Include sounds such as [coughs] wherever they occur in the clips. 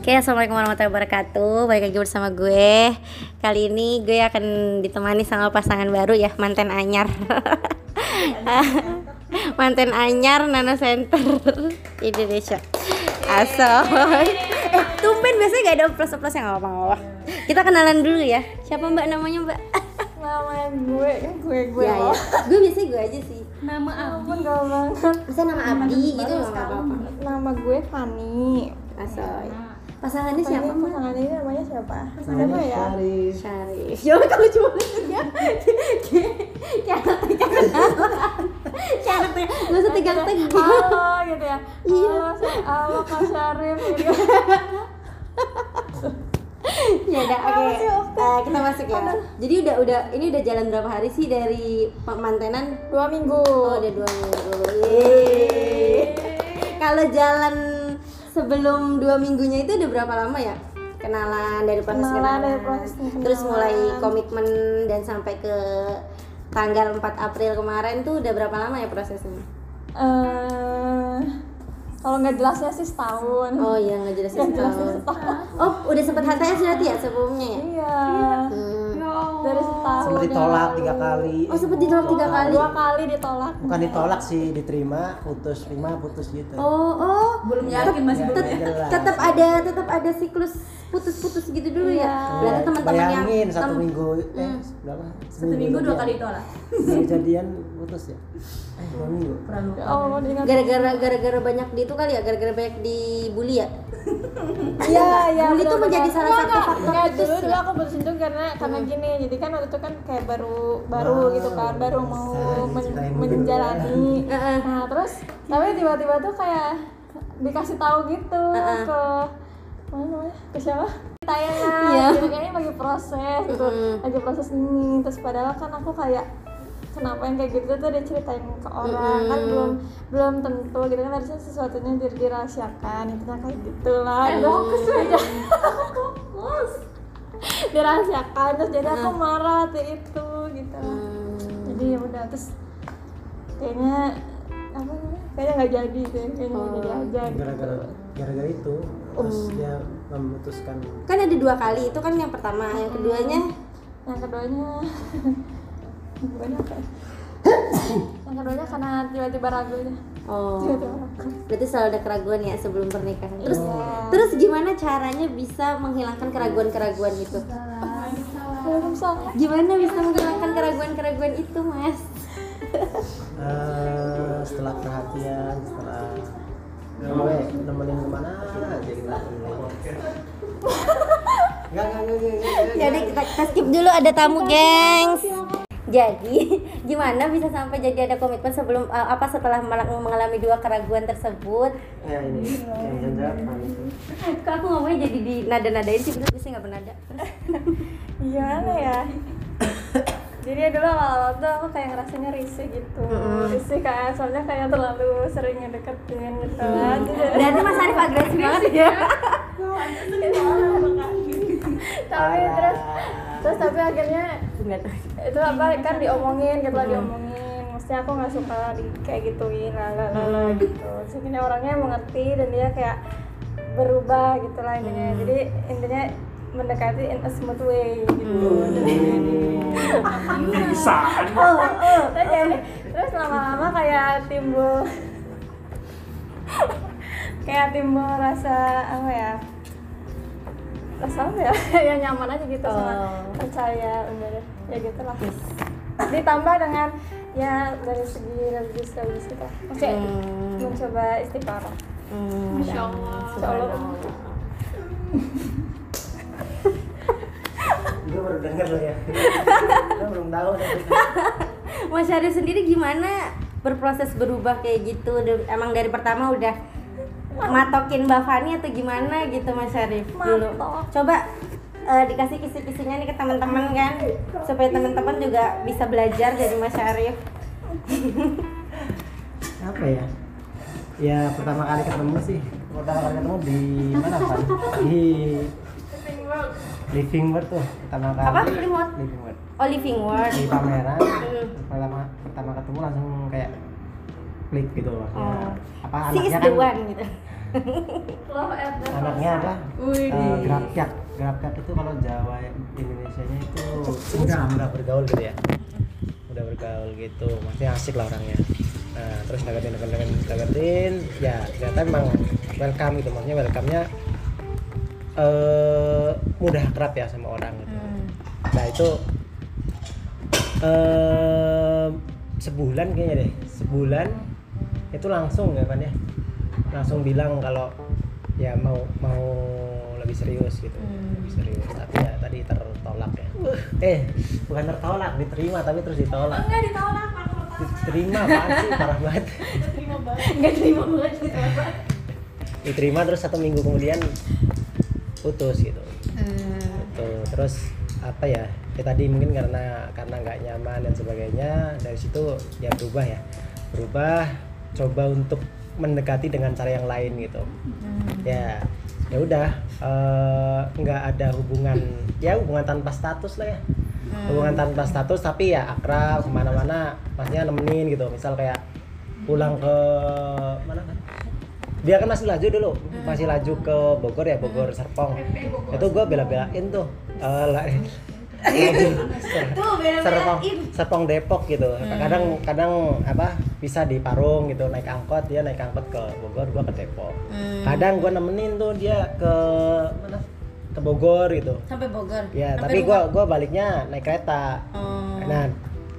Oke, assalamualaikum warahmatullahi wabarakatuh. Balik lagi bersama gue. Kali ini gue akan ditemani sama pasangan baru ya, manten anyar. [laughs] manten anyar Nano Center Indonesia. Asoy. Eh, tumben biasanya gak ada plus-plus yang apa-apa. Kita kenalan dulu ya. Siapa Mbak namanya Mbak? [laughs] nama gue gue gue ya, ya. Gue biasanya gue aja sih. nama Abdi gaul banget Bisa nama Abdi gitu nggak apa-apa. nama gue Fani Asoy. Pasangannya siapa Fani Mbak? pasangan ini namanya siapa siapa ya Syarif. Coba kalau cuma ya. Kayak kayak kenalan. Kayak nggak usah tegang-tegang. halo gitu ya Iya. halo Syarif gitu Ya udah, oke. Sih, Okta? Eh, kita masuk ya. Jadi udah udah ini udah jalan berapa hari sih dari mantenan? dua minggu Oh, udah dua minggu. Kalau jalan sebelum dua minggunya itu udah berapa lama ya? Kenalan dari proses Kenalan, kenalan, dari proses terus mulai komitmen dan sampai ke tanggal 4 April kemarin tuh udah berapa lama ya prosesnya? eh kalau nggak jelasnya sih setahun Oh iya nggak jelas Nggak jelasnya setahun. setahun Oh udah sempet HTS berarti ya sebelumnya ya? iya Hmm. Dari Sempat ditolak tiga kali. Oh sempet ditolak tiga kali. dua kali ditolak Bukan ditolak sih, diterima, putus, terima, putus gitu. Oh oh belum yakin masih belum ya tetap ada tetap ada siklus putus-putus gitu dulu ya. Iya. Berarti teman-teman yang Bayangin satu tem- minggu, eh berapa? satu minggu dua kali ditolak Baru jadian putus ya? Eh dua minggu. pernah lupa Allah diingat gara-gara gara-gara banyak di itu kali ya, gara-gara banyak dibully ya. Iya, iya. Bully tuh benar-benar. menjadi salah satu faktor Enggak, putus dulu, ya? dulu aku putusin tuh karena karena gini. Jadi kan waktu itu kan kayak baru baru gitu kan, baru mau men- menjalani. Heeh. Nah, terus tapi tiba-tiba tuh kayak dikasih tahu gitu Heeh. ke mana namanya? Ke siapa? Tayangan, Iya. gitu kayaknya lagi proses gitu, lagi proses ini. Terus padahal kan aku kayak kenapa yang kayak gitu tuh dia ceritain ke orang. Kan Mm-mm. belum belum tentu. Gitu kan harusnya sesuatunya dir- dirahasiakan. Intinya kayak gitulah. Udah fokus aja. Fokus. Dirahasiakan. Terus jadi aku marah tuh itu gitu. Hmm. jadi ya udah terus kayaknya apa namanya? Kayaknya nggak jadi deh. Kayaknya Oh. jadi aja gitu. Gara-gara gara-gara itu, terus Oh. dia memutuskan Kan ada dua kali, itu kan yang pertama, yang keduanya? Yang keduanya [laughs] yang keduanya apa ya? yang keduanya karena tiba-tiba ragu aja oh. tiba-tiba ragu Berarti selalu ada keraguan ya sebelum pernikahan. Terus Iya. terus gimana caranya bisa menghilangkan keraguan-keraguan itu? Waalaikumsalam. Gimana bisa menghilangkan keraguan-keraguan itu, Mas? eh, setelah perhatian, setelah gue nemenin ke mana aja kita. Enggak, enggak, enggak, enggak, enggak. Jadi [laughs] kita, kita skip dulu ada tamu, gengs. Jadi, [laughs] gimana bisa sampai jadi ada komitmen sebelum eh, apa setelah mengalami dua keraguan tersebut? Ya ini, itu. [laughs] Kok aku ngomongnya jadi di nada-nadain sih, bener sih nggak bernada. [laughs] gimana ya? [coughs] Jadi dulu awal-awal tuh aku kayak ngerasanya risih gitu. Risih kayak soalnya kayak terlalu sering ngedeketin gitu kan. Jadi- Berarti Mas Arif agresif banget ya? tapi terus terus tapi akhirnya itu apa kan diomongin gitu lah diomongin. Mesti aku nggak suka di kayak gituin lah lah lah lah gitu. Akhirnya orangnya mengerti dan dia kayak berubah gitu lah intinya. Jadi intinya mendekati in a smooth way gitu. Bisa. [laughs] oh, oh. terus, jadi- terus lama-lama kayak timbul [laughs] kayak timbul rasa apa ya rasa apa ya [laughs] ya nyaman aja gitu sama Oh. percaya udah deh ya gitu lah ditambah dengan ya dari segi religius religius kita oke Hmm. mencoba istiqoroh Hmm, Masya Allah. Masya Allah. Gue baru denger lo ya. Gue belum tahu. Mas Syarif sendiri gimana berproses berubah kayak gitu? Emang dari pertama udah matokin Mbak Fani atau gimana gitu Mas Syarif dulu? Coba eh, dikasih kisi-kisinya nih ke teman-teman kan supaya teman-teman juga bisa belajar dari Mas Syarif. [laughs] Apa ya? Ya pertama kali ketemu sih. Pertama kali ketemu di mana Pak? Di Living World tuh pertama kali. Apa? Living World? Living World. Oh Living World. Di pameran. Hmm. Pertama pertama ketemu langsung kayak klik gitu loh. Oh. Apa Si is anaknya kan? one gitu. [laughs] love at the anaknya apa Wih. uh, grapyak grapyak itu kalau Jawa Indonesia nya itu udah udah bergaul gitu ya udah bergaul gitu maksudnya asik lah orangnya nah terus deketin deketin deketin ya ternyata memang welcome gitu maksudnya welcome nya eh mudah akrab ya sama orang gitu Hmm. nah itu eh sebulan kayaknya deh sebulan itu langsung ya kan ya? Langsung bilang kalau ya mau mau lebih serius gitu. Hmm. lebih serius. Tapi ya tadi tertolak ya. Eh bukan tertolak diterima tapi terus ditolak. Enggak ditolak diterima apaan sih? Parah banget. Terima banget. Nggak terima banget gitu. diterima terus satu minggu kemudian putus gitu. Hmm. gitu. Terus apa ya? Ya tadi mungkin karena karena nggak nyaman dan sebagainya dari situ ya berubah ya. Berubah coba untuk mendekati dengan cara yang lain gitu. Hmm. ya ya udah eh, nggak ada hubungan ya hubungan tanpa status lah ya. Hubungan tanpa status tapi ya akrab ke mana-mana maksudnya nemenin gitu. Misal kayak pulang ke mana kan dia kan masih laju dulu. Masih laju ke Bogor ya Bogor Serpong. Itu gue bela-belain tuh. Ser- Tuh bela-belain. Serpong Serpong Depok gitu kadang kadang apa bisa di Parung gitu naik angkot dia naik angkot ke Bogor gua ke Depok Hmm. kadang gua nemenin tuh dia ke mana ke Bogor gitu Sampai Bogor. ya Sampai tapi rumah. gua gua baliknya naik kereta Oh. nah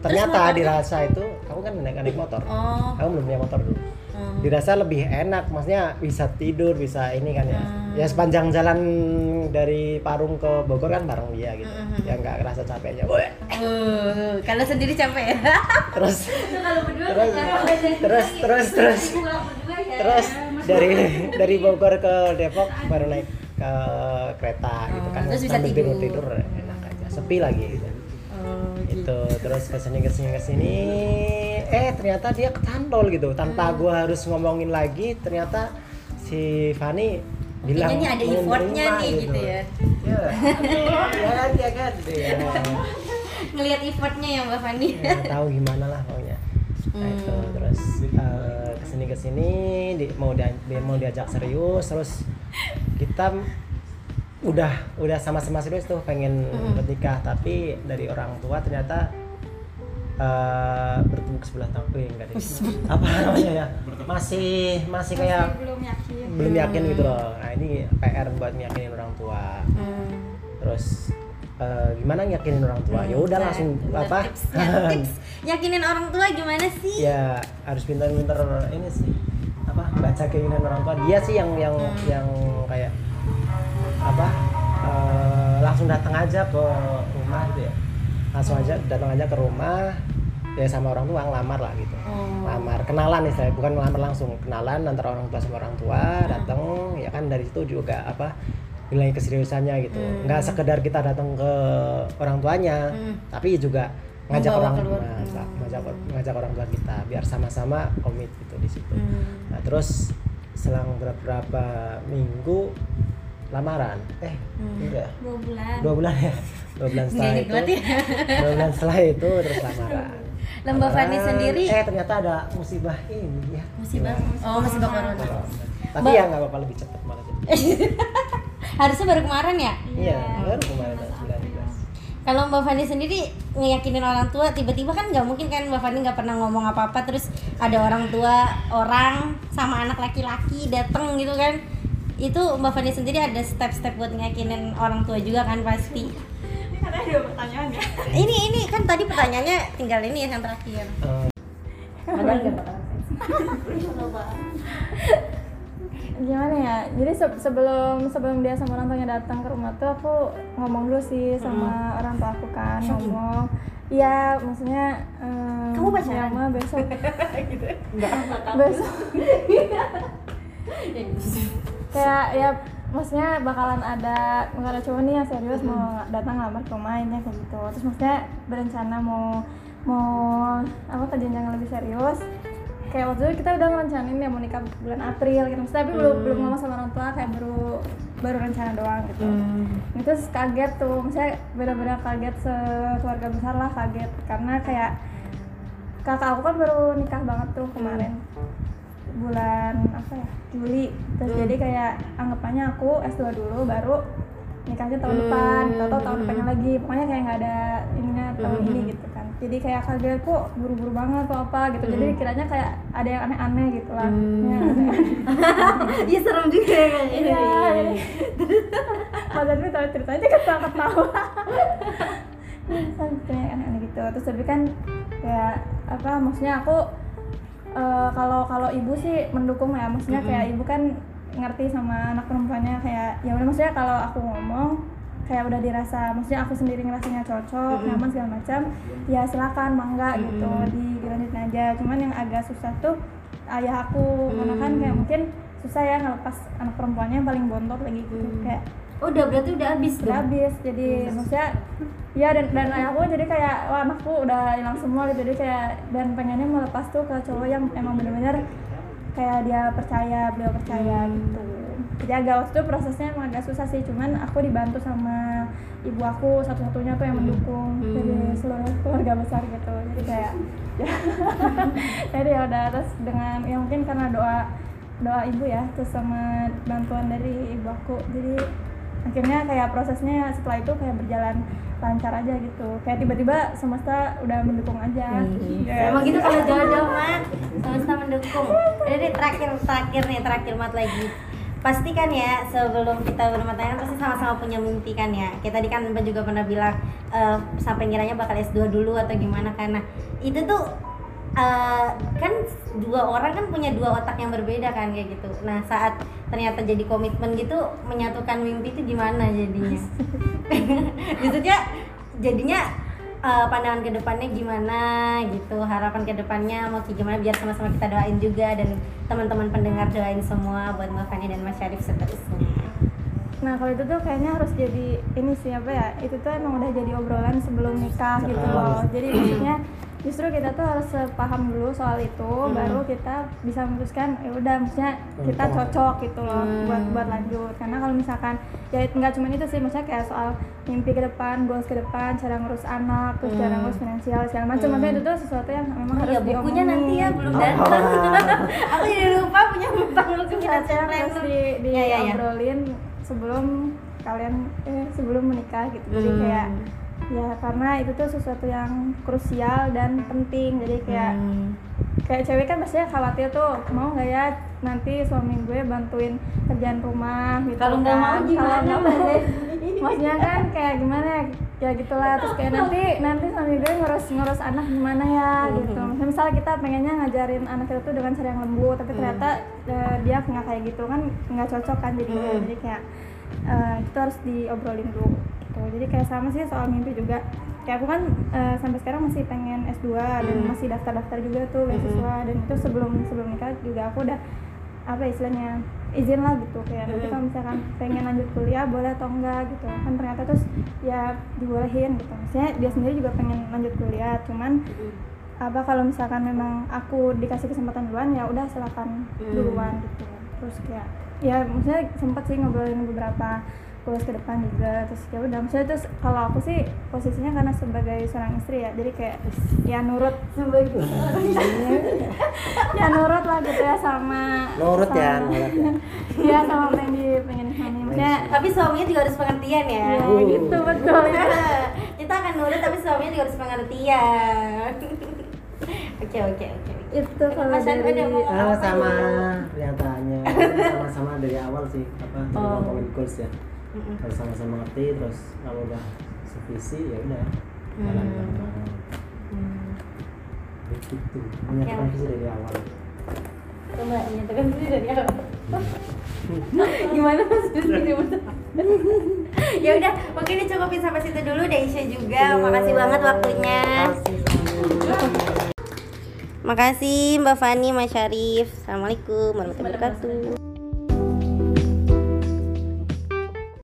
ternyata dirasa itu kamu kan naik naik motor Oh. kamu belum punya motor dulu Hmm. dirasa lebih enak maksudnya bisa tidur bisa ini kan ya Hmm. ya sepanjang jalan dari Parung ke Bogor kan bareng dia gitu Hmm. ya nggak kerasa capeknya Weh. Uh, kalau sendiri capek ya. terus [laughs] kalau berdua terus terus terus terus terus dari [laughs] dari Bogor ke Depok baru naik ke kereta gitu kan terus bisa sambil tidur. tidur enak aja sepi lagi gitu Oh, itu terus ke sini ke sini ke sini eh ternyata dia ketantol gitu tanpa gua harus ngomongin lagi ternyata si Fani bilang nih ada effortnya nih gitu ya. ya ya kan ya kan ya, Ngelihat effortnya ya Mbak Fani. ya tahu gimana lah pokoknya nah, itu Hmm. terus eh, ke sini ke sini di, mau dia, dia mau diajak serius terus kita udah udah sama-sama serius tuh pengen Hmm. bernikah tapi dari orang tua ternyata eh bertepuk sebelah tangan eh, enggak deh. Apa namanya ya? Masih masih kayak belum yakin. belum yakin gitu loh. Nah ini PR buat meyakinin orang tua. Hmm. terus eh, gimana yakinin orang tua? Ya udah Nah, langsung bener apa? tipsnya. tips. Yakinin orang tua gimana sih? Ya harus pintar-pintar ini sih. Apa? Baca keinginan orang tua. Dia sih yang yang Hmm. yang kayak apa? Eh, langsung datang aja ke rumah gitu ya. Langsung aja datang aja ke rumah ya sama orang tua ngelamar lah gitu Oh. lamar kenalan istilahnya bukan ngelamar langsung kenalan antara orang tua sama orang tua datang ya kan dari situ juga apa nilai keseriusannya gitu Hmm. nggak sekedar kita datang ke orang tuanya Hmm. tapi juga ngajak Membawa orang keluar. nah, ngajak ngajak orang tua kita biar sama-sama komit gitu di situ Hmm. nah terus selang beberapa minggu lamaran eh Hmm. enggak dua bulan dua bulan ya [laughs] dua bulan setelah itu ya. dua bulan setelah itu terus lamaran Lah, Mbak Fani Lamaran, sendiri? eh ternyata ada musibah ini ya musibah oh musibah corona. Tapi Mbak- ya nggak apa-apa lebih cepat malah jadi. [laughs] Harusnya baru kemarin ya? Iya baru kemarin tanggal 19 kalau Mbak Fani sendiri ngeyakinin orang tua tiba-tiba kan nggak mungkin kan Mbak Fani nggak pernah ngomong apa-apa terus ada orang tua orang sama anak laki-laki dateng gitu kan. Itu Mbak Fani sendiri ada step-step buat ngeyakinin orang tua juga kan pasti katanya dua pertanyaan ya. Ini ini kan tadi pertanyaannya tinggal ini ya yang terakhir. Ada gimana ya? Jadi se- sebelum sebelum dia sama orang tuanya datang ke rumah tuh aku ngomong dulu sih sama orang tua aku kan ngomong. Iya maksudnya em, Kamu pacaran? ya, Ma, besok. [laughs] Besok. [laughs] Kayak ya maksudnya bakalan ada bakalan ada cowok nih yang serius mau datang ngelamar ke ini kayak gitu. Terus maksudnya berencana mau mau apa kejenjang yang lebih serius. Kayak waktu itu kita udah ngerencanain ya mau nikah bulan April gitu. Maksudnya, tapi belum belum ngomong sama orang tua kayak baru baru rencana doang gitu. Itu terus kaget tuh. Misalnya benar-benar kaget sekeluarga besar lah kaget. Karena kayak kakak aku kan baru nikah banget tuh kemarin bulan apa ya Juli terus Hmm. jadi kayak anggapannya aku S2 dulu baru nikahnya tahun depan Hmm. atau tahun depannya lagi pokoknya kayak nggak ada ininya tahun Hmm. ini gitu kan jadi kayak kaget kok buru-buru banget atau apa gitu jadi kiranya kayak ada yang aneh-aneh gitu lah Hmm. Ya. [laughs] Iya serem juga ya kayaknya. Iya, jadi Mas Admi tahu ceritanya ketawa ketawa. Sampai aneh-aneh gitu. Terus tapi kan kayak apa? Maksudnya aku kalau kalau ibu sih mendukung ya. Maksudnya kayak ibu kan ngerti sama anak perempuannya kayak ya udah maksudnya kalau aku ngomong kayak udah dirasa maksudnya aku sendiri ngerasanya cocok nyaman segala macam ya silakan mangga gitu di dilanjutin aja. Cuman yang agak susah tuh ayah aku karena kan kayak mungkin susah ya ngelepas anak perempuannya yang paling bontot lagi gitu. Kayak Oh, udah berarti udah habis udah habis jadi maksudnya ya dan dan ayahku jadi kayak wah anakku udah hilang semua gitu. Jadi kayak dan pengennya melepas tuh ke cowok yang emang bener-bener kayak dia percaya beliau percaya gitu. Jadi agak waktu itu prosesnya emang agak susah sih cuman aku dibantu sama ibu aku satu-satunya tuh yang mendukung dari seluruh keluarga besar gitu. Jadi kayak ya [laughs] jadi ya udah terus dengan ya mungkin karena doa doa ibu ya terus sama bantuan dari ibu aku. Jadi akhirnya kayak prosesnya setelah itu kayak berjalan lancar aja gitu kayak tiba-tiba semesta udah mendukung aja Ya. Emang gitu kalau jodoh mah semesta mendukung. Jadi terakhir terakhir nih terakhir mat lagi. Pasti kan ya sebelum kita berumah tangga pasti sama-sama punya mimpi kan ya. Kita tadi kan Mbak juga pernah bilang eh, sampai ngiranya bakal S2 dulu atau gimana karena itu tuh eh, kan dua orang kan punya dua otak yang berbeda kan kayak gitu. Nah, saat ternyata jadi komitmen gitu menyatukan mimpi itu gimana jadinya? [laughs] Maksudnya jadinya eh, pandangan ke depannya gimana gitu harapan ke depannya mau kayak gimana biar sama-sama kita doain juga dan teman-teman pendengar doain semua buat Mbak Fani dan Mas Syarif seterusnya Nah kalau itu tuh kayaknya harus jadi ini sih apa ya itu tuh emang udah jadi obrolan sebelum nikah gitu loh. Jadi maksudnya [clears throat] justru kita tuh harus sepaham dulu soal itu, baru kita bisa memutuskan ya udah maksudnya kita cocok gitu loh buat buat lanjut. Karena kalau misalkan ya nggak cuma itu sih maksudnya kayak soal mimpi ke depan, goals ke depan, cara ngurus anak, terus cara ngurus finansial segala macam. Maksudnya itu tuh sesuatu yang memang Oh harus iya bukunya nanti ya belum datang. [laughs] Aku jadi lupa punya utang buku Itu finansial sesuatu yang harus di, Iya, iya, iya. diobrolin sebelum kalian eh sebelum menikah gitu. Jadi Hmm. kayak ya karena itu tuh sesuatu yang krusial dan penting. Jadi kayak Hmm. kayak cewek kan pasti khawatir tuh mau nggak ya nanti suami gue bantuin kerjaan rumah? Gitu Kalau nggak kan. mau gimana, [laughs] maksudnya kan kayak gimana? Ya gitulah terus kayak nanti nanti suami gue ngurus ngurus anak gimana ya gitu. Misalnya misalnya kita pengennya ngajarin anak kita tuh dengan cara yang lembut tapi ternyata eh, dia nggak kayak gitu kan nggak cocok kan jadi jadi kayak eh, itu harus diobrolin dulu gitu. Jadi kayak sama sih soal mimpi juga. Kayak aku kan eh, sampai sekarang masih pengen S2 dan masih daftar-daftar juga tuh beasiswa. Dan itu sebelum sebelum nikah juga aku udah apa istilahnya izin lah gitu. Kayak nanti kalau misalkan pengen lanjut kuliah boleh atau enggak gitu. Kan ternyata terus ya dibolehin gitu. Maksudnya dia sendiri juga pengen lanjut kuliah. Cuman apa kalau misalkan memang aku dikasih kesempatan duluan ya udah silakan duluan gitu. Terus kayak ya maksudnya sempat sih ngobrolin beberapa kuliah ke depan juga terus ya udah. Maksudnya terus kalau aku sih posisinya karena sebagai seorang istri ya jadi kayak ya nurut. Ya nurut lah gitu ya sama Nurut ya, sama- nurut ya. Iya sama apa yang dipengen suami maksudnya tapi suaminya juga harus pengertian ya. Ya gitu betul. Ya kita akan nurut tapi suaminya juga harus pengertian. Oke oke oke itu kalau Mas dari ada mau Ah, sama pernyataannya. Sama-sama dari awal sih apa Oh. ngomongin goals ya Mm-mm. harus sama-sama ngerti terus kalau udah sevisi ya udah. Jalan bareng Hmm. begitu menyatakan visi dari awal. Coba menyatakan diri dari awal. [laughs] Gimana gimana [laughs] ya udah mungkin dicukupin sampai situ dulu Daisha juga. Makasih banget waktunya. Makasih Mbak Fani Mas Syarif. Assalamualaikum warahmatullahi wabarakatuh